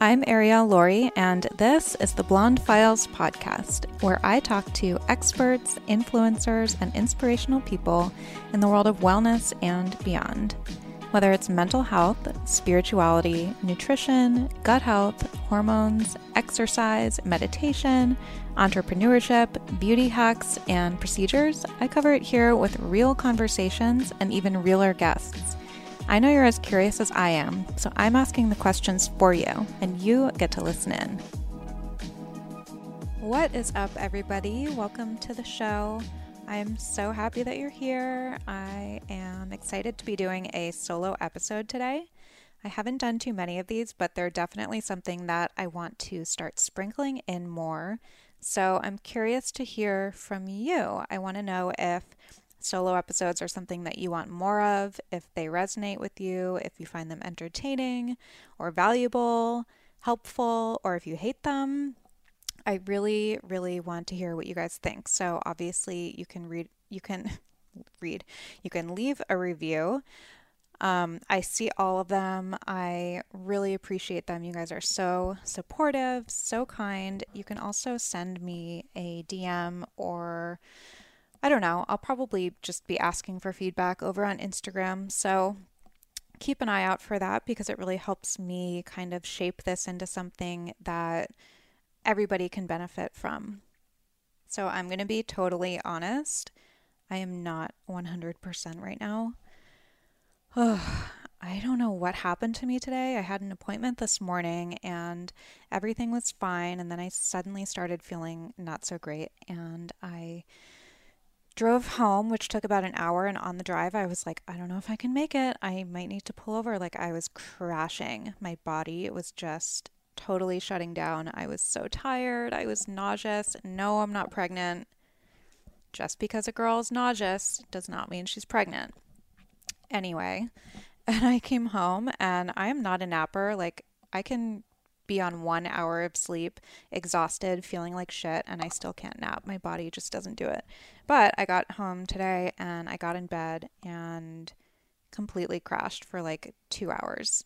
I'm Arielle Lorre, and this is the Blonde Files podcast, where I talk to experts, influencers, and inspirational people in the world of wellness and beyond. Whether it's mental health, spirituality, nutrition, gut health, hormones, exercise, meditation, entrepreneurship, beauty hacks, and procedures, I cover it here with real conversations and even realer guests. I know you're as curious as I am, so I'm asking the questions for you, and you get to listen in. What is up, everybody? Welcome to the show. I'm so happy that you're here. I am excited to be doing a solo episode today. I haven't done too many of these, but they're definitely something that I want to start sprinkling in more. So I'm curious to hear from you. I want to know if solo episodes are something that you want more of, if they resonate with you, if you find them entertaining or valuable, helpful, or if you hate them. I really, really want to hear what you guys think. So obviously, you can read, you can read, you can leave a review. Um, I see all of them. I really appreciate them. You guys are so supportive, so kind. You can also send me a DM or I don't know. I'll probably just be asking for feedback over on Instagram. So keep an eye out for that because it really helps me kind of shape this into something that everybody can benefit from. So I'm going to be totally honest. I am not 100% right now. I don't know what happened to me today. I had an appointment this morning and everything was fine. And then I suddenly started feeling not so great. And I drove home, which took about an hour. And on the drive, I was like, I don't know if I can make it. I might need to pull over. Like, I was crashing. My body was just totally shutting down. I was so tired. I was nauseous. No, I'm not pregnant. Just because a girl is nauseous does not mean she's pregnant. Anyway, and I came home and I am not a napper. Like, I can be on one hour of sleep, exhausted, feeling like shit, and I still can't nap. My body just doesn't do it. But I got home today and I got in bed and completely crashed for like two hours.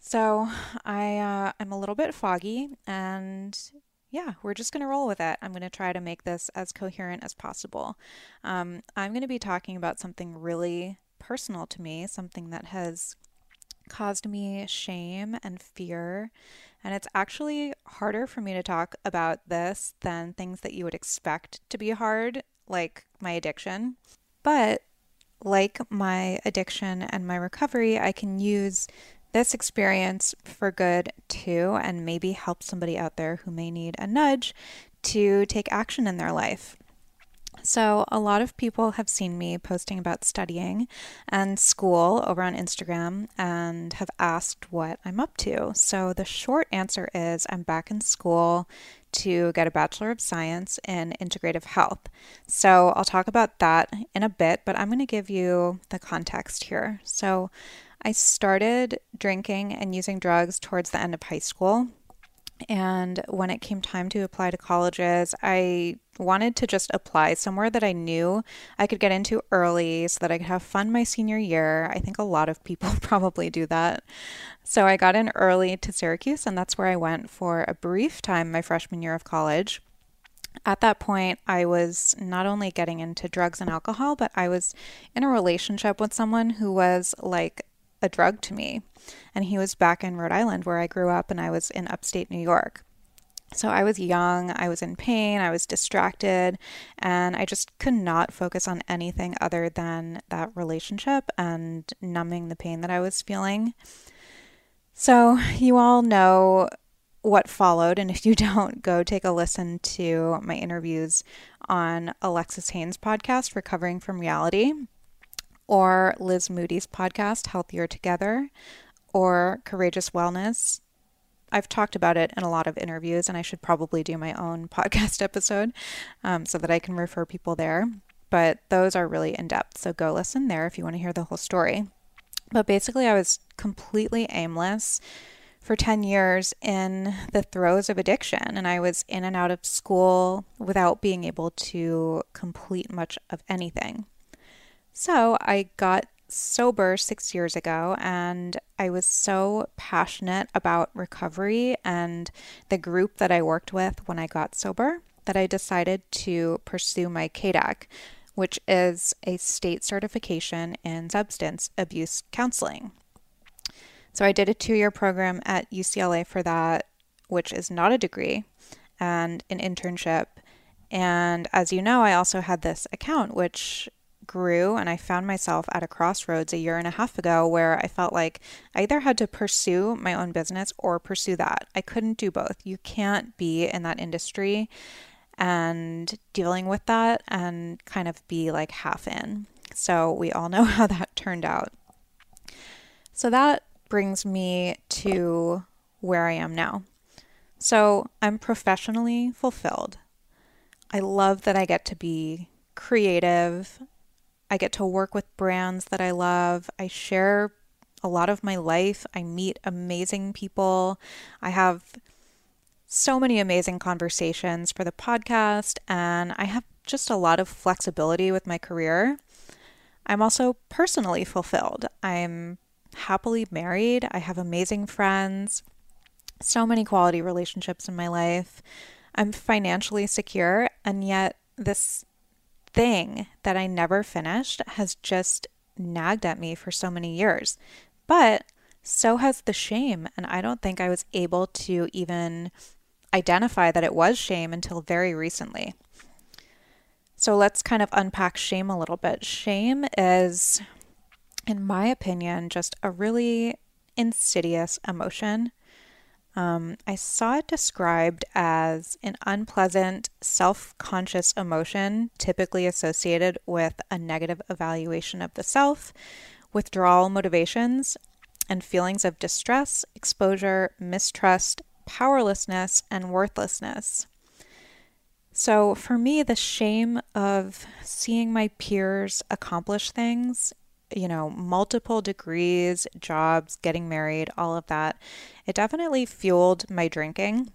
So I uh, I'm a little bit foggy and yeah, we're just to roll with it. I'm to try to make this as coherent as possible. Um, I'm to be talking about something really personal to me, something that has caused me shame and fear. And it's actually harder for me to talk about this than things that you would expect to be hard, like my addiction. But like my addiction and my recovery, I can use this experience for good too, and maybe help somebody out there who may need a nudge to take action in their life. So, a lot of people have seen me posting about studying and school over on Instagram and have asked what I'm up to. So, the short answer is I'm back in school to get a Bachelor of Science in Integrative Health. So, I'll talk about that in a bit, but I'm going to give you the context here. So, I started drinking and using drugs towards the end of high school. And when it came time to apply to colleges, I wanted to just apply somewhere that I knew I could get into early so that I could have fun my senior year. I think a lot of people probably do that. So I got in early to Syracuse, and that's where I went for a brief time my freshman year of college. At that point, I was not only getting into drugs and alcohol, but I was in a relationship with someone who was like a drug to me. And he was back in Rhode Island where I grew up, and I was in upstate New York. So I was young, I was in pain, I was distracted, and I just could not focus on anything other than that relationship and numbing the pain that I was feeling. So, you all know what followed, and if you don't, go take a listen to my interviews on Alexis Haines' podcast, Recovering from Reality, or Liz Moody's podcast, Healthier Together, or Courageous Wellness. I've talked about it in a lot of interviews, and I should probably do my own podcast episode um, so that I can refer people there. But those are really in depth. So go listen there if you want to hear the whole story. But basically, I was completely aimless for 10 years in the throes of addiction, and I was in and out of school without being able to complete much of anything. So I got sober six years ago, and I was so passionate about recovery and the group that I worked with when I got sober that I decided to pursue my CADAC, which is a state certification in substance abuse counseling. So I did a two year program at UCLA for that, which is not a degree, and an internship. And as you know, I also had this account, which grew and I found myself at a crossroads a year and a half ago where I felt like I either had to pursue my own business or pursue that. I couldn't do both. You can't be in that industry and dealing with that and kind of be like half in. So we all know how that turned out. So that brings me to where I am now. So I'm professionally fulfilled. I love that I get to be creative I get to work with brands that I love. I share a lot of my life. I meet amazing people. I have so many amazing conversations for the podcast, and I have just a lot of flexibility with my career. I'm also personally fulfilled. I'm happily married. I have amazing friends, so many quality relationships in my life. I'm financially secure, and yet this thing that I never finished has just nagged at me for so many years. But so has the shame. And I don't think I was able to even identify that it was shame until very recently. So let's kind of unpack shame a little bit. Shame is, in my opinion, just a really insidious emotion um, I saw it described as an unpleasant, self conscious emotion typically associated with a negative evaluation of the self, withdrawal motivations, and feelings of distress, exposure, mistrust, powerlessness, and worthlessness. So, for me, the shame of seeing my peers accomplish things you know, multiple degrees, jobs, getting married, all of that, it definitely fueled my drinking.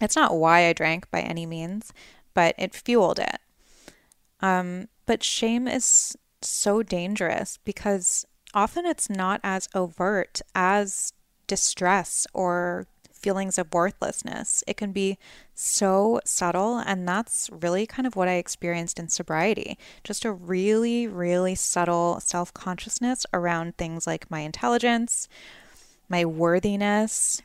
It's not why I drank by any means, but it fueled it. Um, but shame is so dangerous because often it's not as overt as distress or feelings of worthlessness. It can be so subtle, and that's really kind of what I experienced in sobriety. Just a really, really subtle self consciousness around things like my intelligence, my worthiness,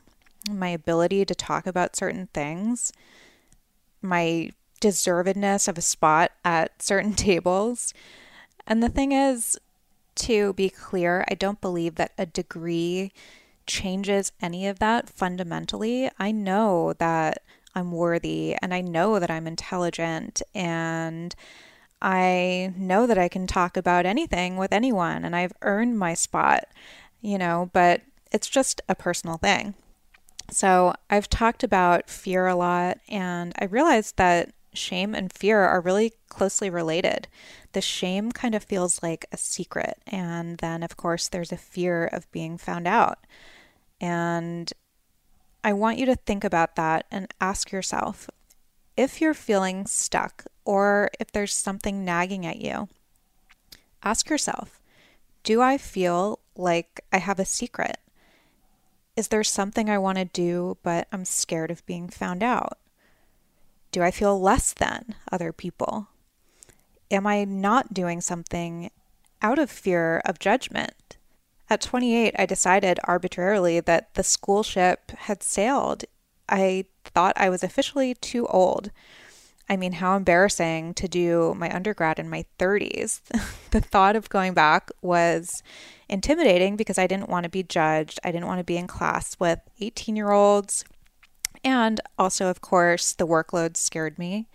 my ability to talk about certain things, my deservedness of a spot at certain tables. And the thing is, to be clear, I don't believe that a degree changes any of that fundamentally. I know that I'm worthy and I know that I'm intelligent and I know that I can talk about anything with anyone and I've earned my spot, you know, but it's just a personal thing. So I've talked about fear a lot and I realized that shame and fear are really closely related. The shame kind of feels like a secret, and then, of course, there's a fear of being found out. And I want you to think about that and ask yourself if you're feeling stuck or if there's something nagging at you, ask yourself Do I feel like I have a secret? Is there something I want to do, but I'm scared of being found out? Do I feel less than other people? Am I not doing something out of fear of judgment? At 28, I decided arbitrarily that the school ship had sailed. I thought I was officially too old. I mean, how embarrassing to do my undergrad in my 30s. the thought of going back was intimidating because I didn't want to be judged. I didn't want to be in class with 18 year olds. And also, of course, the workload scared me.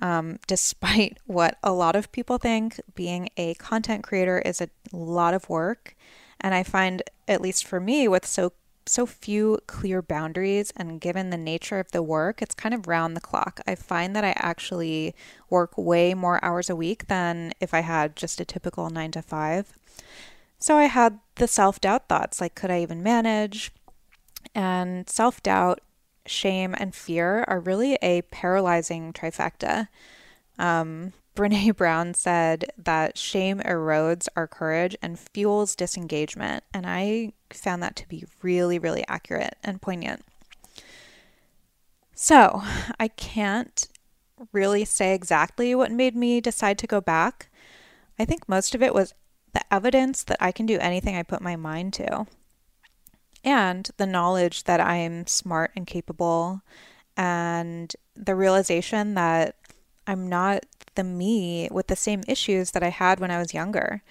Um, despite what a lot of people think, being a content creator is a lot of work. And I find, at least for me, with so so few clear boundaries and given the nature of the work, it's kind of round the clock. I find that I actually work way more hours a week than if I had just a typical 9 to 5. So I had the self-doubt thoughts like could I even manage? And self-doubt, shame and fear are really a paralyzing trifecta. Um, Brene Brown said that shame erodes our courage and fuels disengagement. And I found that to be really, really accurate and poignant. So I can't really say exactly what made me decide to go back. I think most of it was the evidence that I can do anything I put my mind to, and the knowledge that I'm smart and capable, and the realization that I'm not the me with the same issues that I had when I was younger.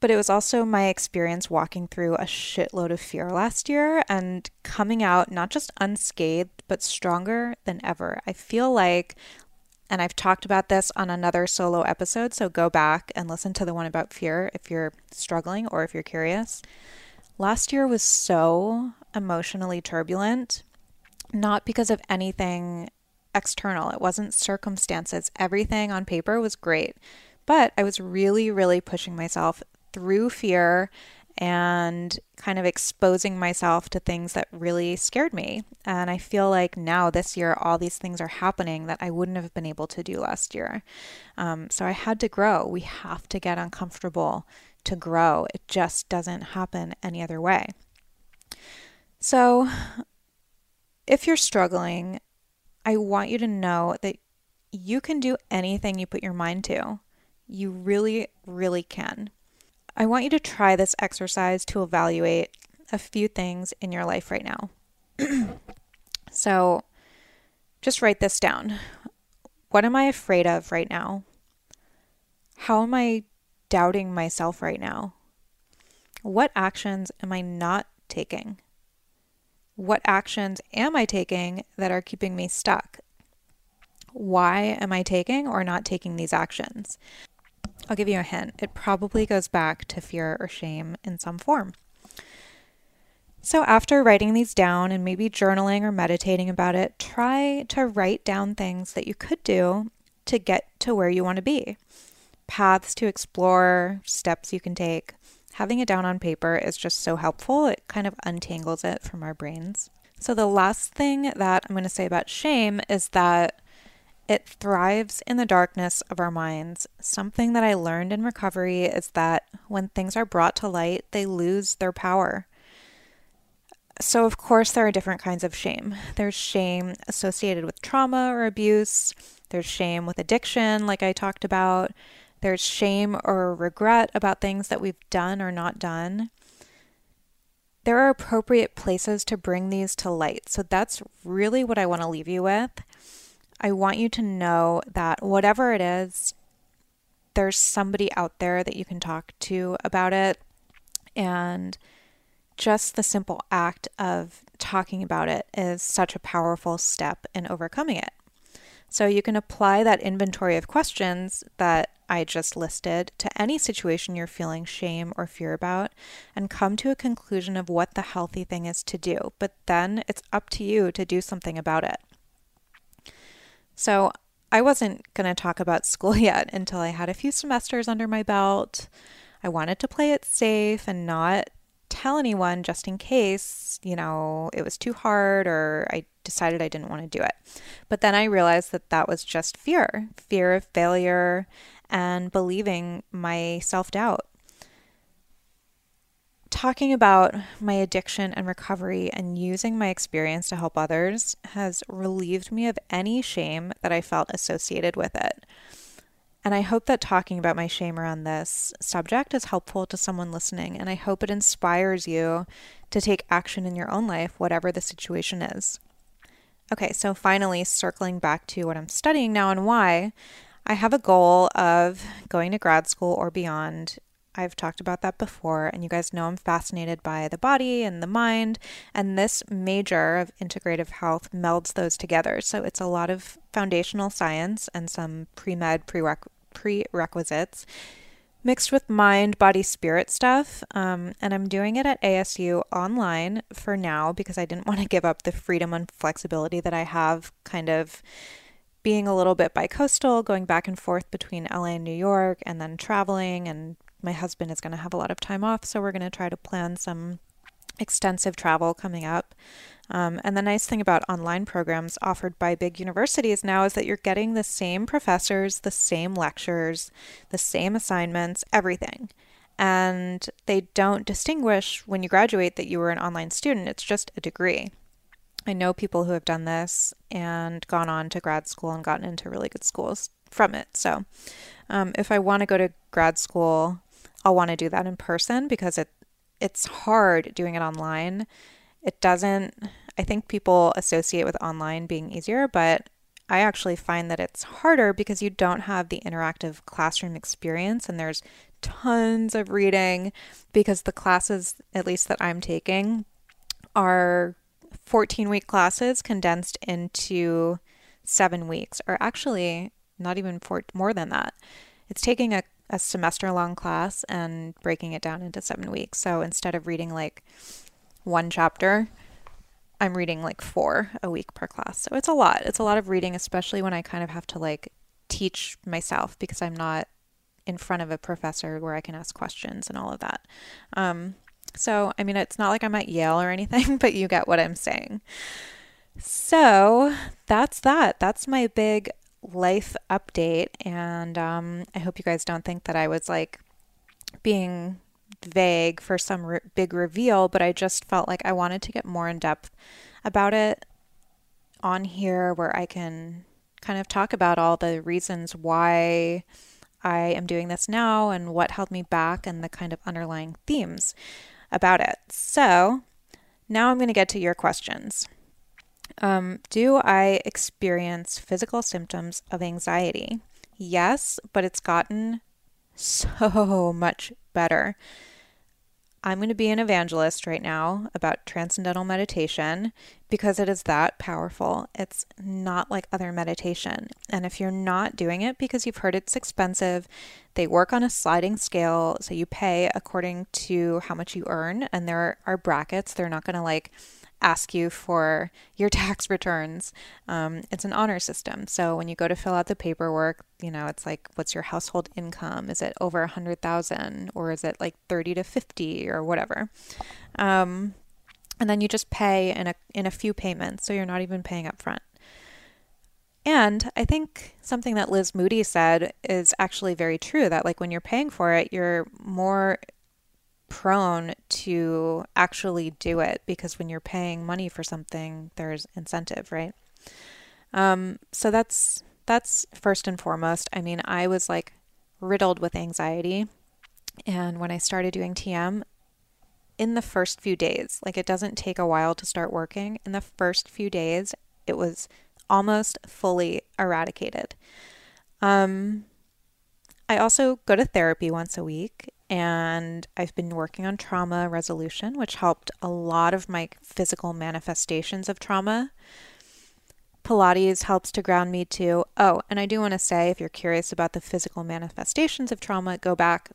But it was also my experience walking through a shitload of fear last year and coming out not just unscathed, but stronger than ever. I feel like, and I've talked about this on another solo episode, so go back and listen to the one about fear if you're struggling or if you're curious. Last year was so emotionally turbulent, not because of anything external, it wasn't circumstances. Everything on paper was great, but I was really, really pushing myself through fear and kind of exposing myself to things that really scared me. And I feel like now this year, all these things are happening that I wouldn't have been able to do last year. Um, so I had to grow. We have to get uncomfortable to grow, it just doesn't happen any other way. So if you're struggling, I want you to know that you can do anything you put your mind to. You really, really can. I want you to try this exercise to evaluate a few things in your life right now. so just write this down. What am I afraid of right now? How am I doubting myself right now? What actions am I not taking? What actions am I taking that are keeping me stuck? Why am I taking or not taking these actions? I'll give you a hint. It probably goes back to fear or shame in some form. So, after writing these down and maybe journaling or meditating about it, try to write down things that you could do to get to where you want to be paths to explore, steps you can take having it down on paper is just so helpful. It kind of untangles it from our brains. So, the last thing that I'm going to say about shame is that it thrives in the darkness of our minds. Something that I learned in recovery is that when things are brought to light, they lose their power. So, of course, there are different kinds of shame. There's shame associated with trauma or abuse, there's shame with addiction, like I talked about. There's shame or regret about things that we've done or not done. There are appropriate places to bring these to light. So that's really what I want to leave you with. I want you to know that whatever it is, there's somebody out there that you can talk to about it. And just the simple act of talking about it is such a powerful step in overcoming it. So you can apply that inventory of questions that I just listed to any situation you're feeling shame or fear about and come to a conclusion of what the healthy thing is to do. But then it's up to you to do something about it. So I wasn't going to talk about school yet until I had a few semesters under my belt. I wanted to play it safe and not tell anyone just in case, you know, it was too hard or I decided I didn't want to do it. But then I realized that that was just fear fear of failure and believing my self doubt. Talking about my addiction and recovery and using my experience to help others has relieved me of any shame that I felt associated with it. And I hope that talking about my shame around this subject is helpful to someone listening. And I hope it inspires you to take action in your own life, whatever the situation is. Okay, so finally, circling back to what I'm studying now and why, I have a goal of going to grad school or beyond. I've talked about that before, and you guys know I'm fascinated by the body and the mind, and this major of integrative health melds those together. So it's a lot of foundational science and some pre med prereq- prerequisites mixed with mind, body, spirit stuff. Um, and I'm doing it at ASU online for now because I didn't want to give up the freedom and flexibility that I have kind of being a little bit bi-coastal, going back and forth between LA and New York, and then traveling. And my husband is going to have a lot of time off, so we're going to try to plan some extensive travel coming up. Um, and the nice thing about online programs offered by big universities now is that you're getting the same professors, the same lectures, the same assignments, everything. And they don't distinguish when you graduate that you were an online student, it's just a degree. I know people who have done this and gone on to grad school and gotten into really good schools from it. So, um, if I want to go to grad school, I'll want to do that in person because it it's hard doing it online it doesn't, I think people associate with online being easier, but I actually find that it's harder because you don't have the interactive classroom experience and there's tons of reading because the classes, at least that I'm taking, are 14 week classes condensed into seven weeks, or actually not even four, more than that. It's taking a, a semester long class and breaking it down into seven weeks. So instead of reading like one chapter, I'm reading like four a week per class. So it's a lot. It's a lot of reading, especially when I kind of have to like teach myself because I'm not in front of a professor where I can ask questions and all of that. Um, so, I mean, it's not like I'm at Yale or anything, but you get what I'm saying. So that's that. That's my big life update. And um, I hope you guys don't think that I was like being vague for some re- big reveal, but I just felt like I wanted to get more in depth about it on here where I can kind of talk about all the reasons why I am doing this now and what held me back and the kind of underlying themes about it. So now I'm going to get to your questions. Um, do I experience physical symptoms of anxiety? Yes, but it's gotten so much better. I'm going to be an evangelist right now about transcendental meditation because it is that powerful. It's not like other meditation. And if you're not doing it because you've heard it's expensive, they work on a sliding scale. So you pay according to how much you earn, and there are brackets. They're not going to like ask you for your tax returns. Um, it's an honor system. So when you go to fill out the paperwork, you know, it's like, what's your household income? Is it over a hundred thousand or is it like 30 to 50 or whatever? Um, and then you just pay in a, in a few payments. So you're not even paying up front. And I think something that Liz Moody said is actually very true that, like, when you're paying for it, you're more prone to actually do it because when you're paying money for something, there's incentive, right? Um, so that's that's first and foremost. I mean, I was like riddled with anxiety, and when I started doing TM, in the first few days, like it doesn't take a while to start working. In the first few days, it was almost fully eradicated. Um, I also go to therapy once a week, and I've been working on trauma resolution, which helped a lot of my physical manifestations of trauma. Pilates helps to ground me too. Oh, and I do want to say if you're curious about the physical manifestations of trauma, go back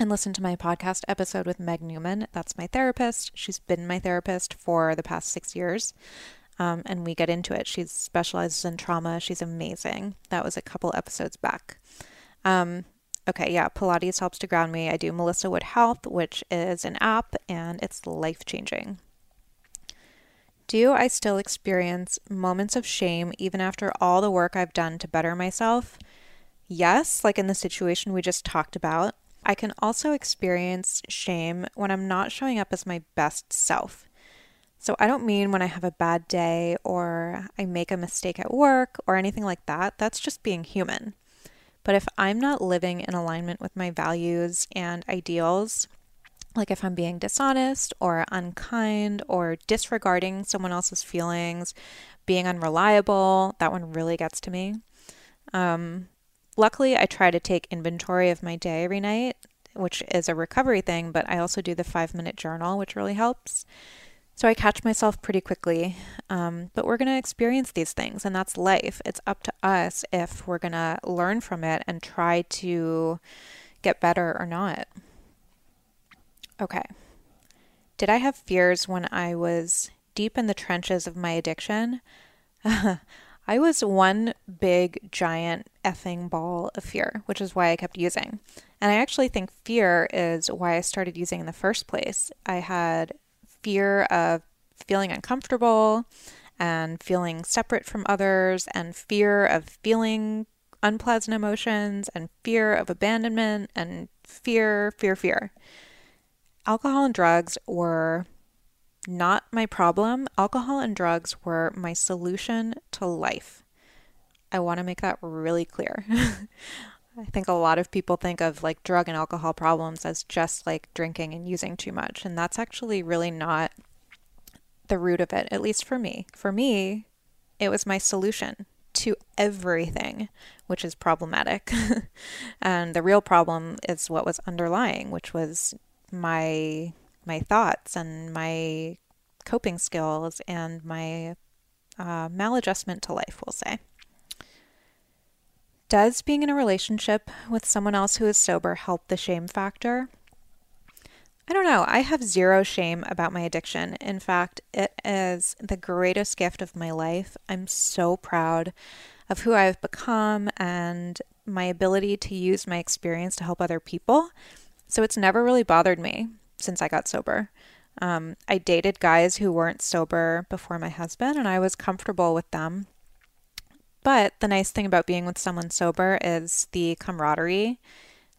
and listen to my podcast episode with Meg Newman. That's my therapist. She's been my therapist for the past six years. Um, and we get into it. She specializes in trauma. She's amazing. That was a couple episodes back. Um, Okay, yeah, Pilates helps to ground me. I do Melissa Wood Health, which is an app and it's life changing. Do I still experience moments of shame even after all the work I've done to better myself? Yes, like in the situation we just talked about. I can also experience shame when I'm not showing up as my best self. So I don't mean when I have a bad day or I make a mistake at work or anything like that. That's just being human. But if I'm not living in alignment with my values and ideals, like if I'm being dishonest or unkind or disregarding someone else's feelings, being unreliable, that one really gets to me. Um, luckily, I try to take inventory of my day every night, which is a recovery thing, but I also do the five minute journal, which really helps. So I catch myself pretty quickly. Um, but we're going to experience these things, and that's life. It's up to us if we're going to learn from it and try to get better or not. Okay. Did I have fears when I was deep in the trenches of my addiction? I was one big, giant effing ball of fear, which is why I kept using. And I actually think fear is why I started using in the first place. I had fear of feeling uncomfortable and feeling separate from others, and fear of feeling unpleasant emotions, and fear of abandonment, and fear, fear, fear. Alcohol and drugs were not my problem. Alcohol and drugs were my solution to life. I want to make that really clear. I think a lot of people think of like drug and alcohol problems as just like drinking and using too much. And that's actually really not the root of it, at least for me. For me, it was my solution to everything, which is problematic. and the real problem is what was underlying, which was my my thoughts and my coping skills and my uh, maladjustment to life, we'll say. Does being in a relationship with someone else who is sober help the shame factor? I don't know. I have zero shame about my addiction. In fact, it is the greatest gift of my life. I'm so proud of who I've become and my ability to use my experience to help other people. So it's never really bothered me since I got sober. Um, I dated guys who weren't sober before my husband, and I was comfortable with them. But the nice thing about being with someone sober is the camaraderie,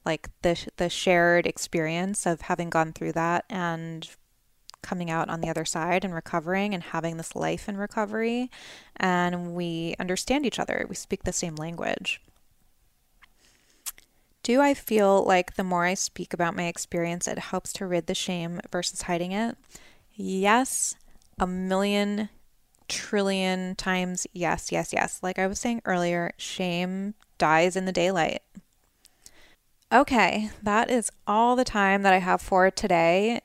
like the the shared experience of having gone through that and coming out on the other side and recovering and having this life in recovery and we understand each other. We speak the same language. Do I feel like the more I speak about my experience, it helps to rid the shame versus hiding it? Yes, a million trillion times yes, yes, yes. Like I was saying earlier, shame dies in the daylight. Okay, that is all the time that I have for today,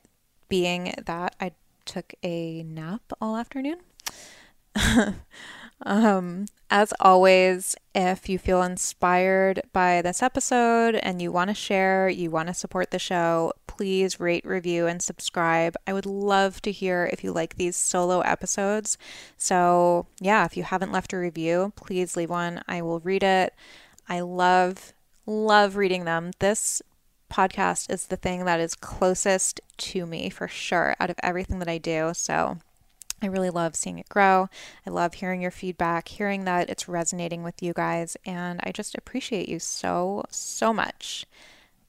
being that I took a nap all afternoon. Um, as always, if you feel inspired by this episode and you want to share, you want to support the show, please rate, review, and subscribe. I would love to hear if you like these solo episodes. So, yeah, if you haven't left a review, please leave one. I will read it. I love, love reading them. This podcast is the thing that is closest to me for sure out of everything that I do. So, I really love seeing it grow. I love hearing your feedback, hearing that it's resonating with you guys, and I just appreciate you so, so much.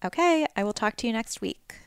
Okay, I will talk to you next week.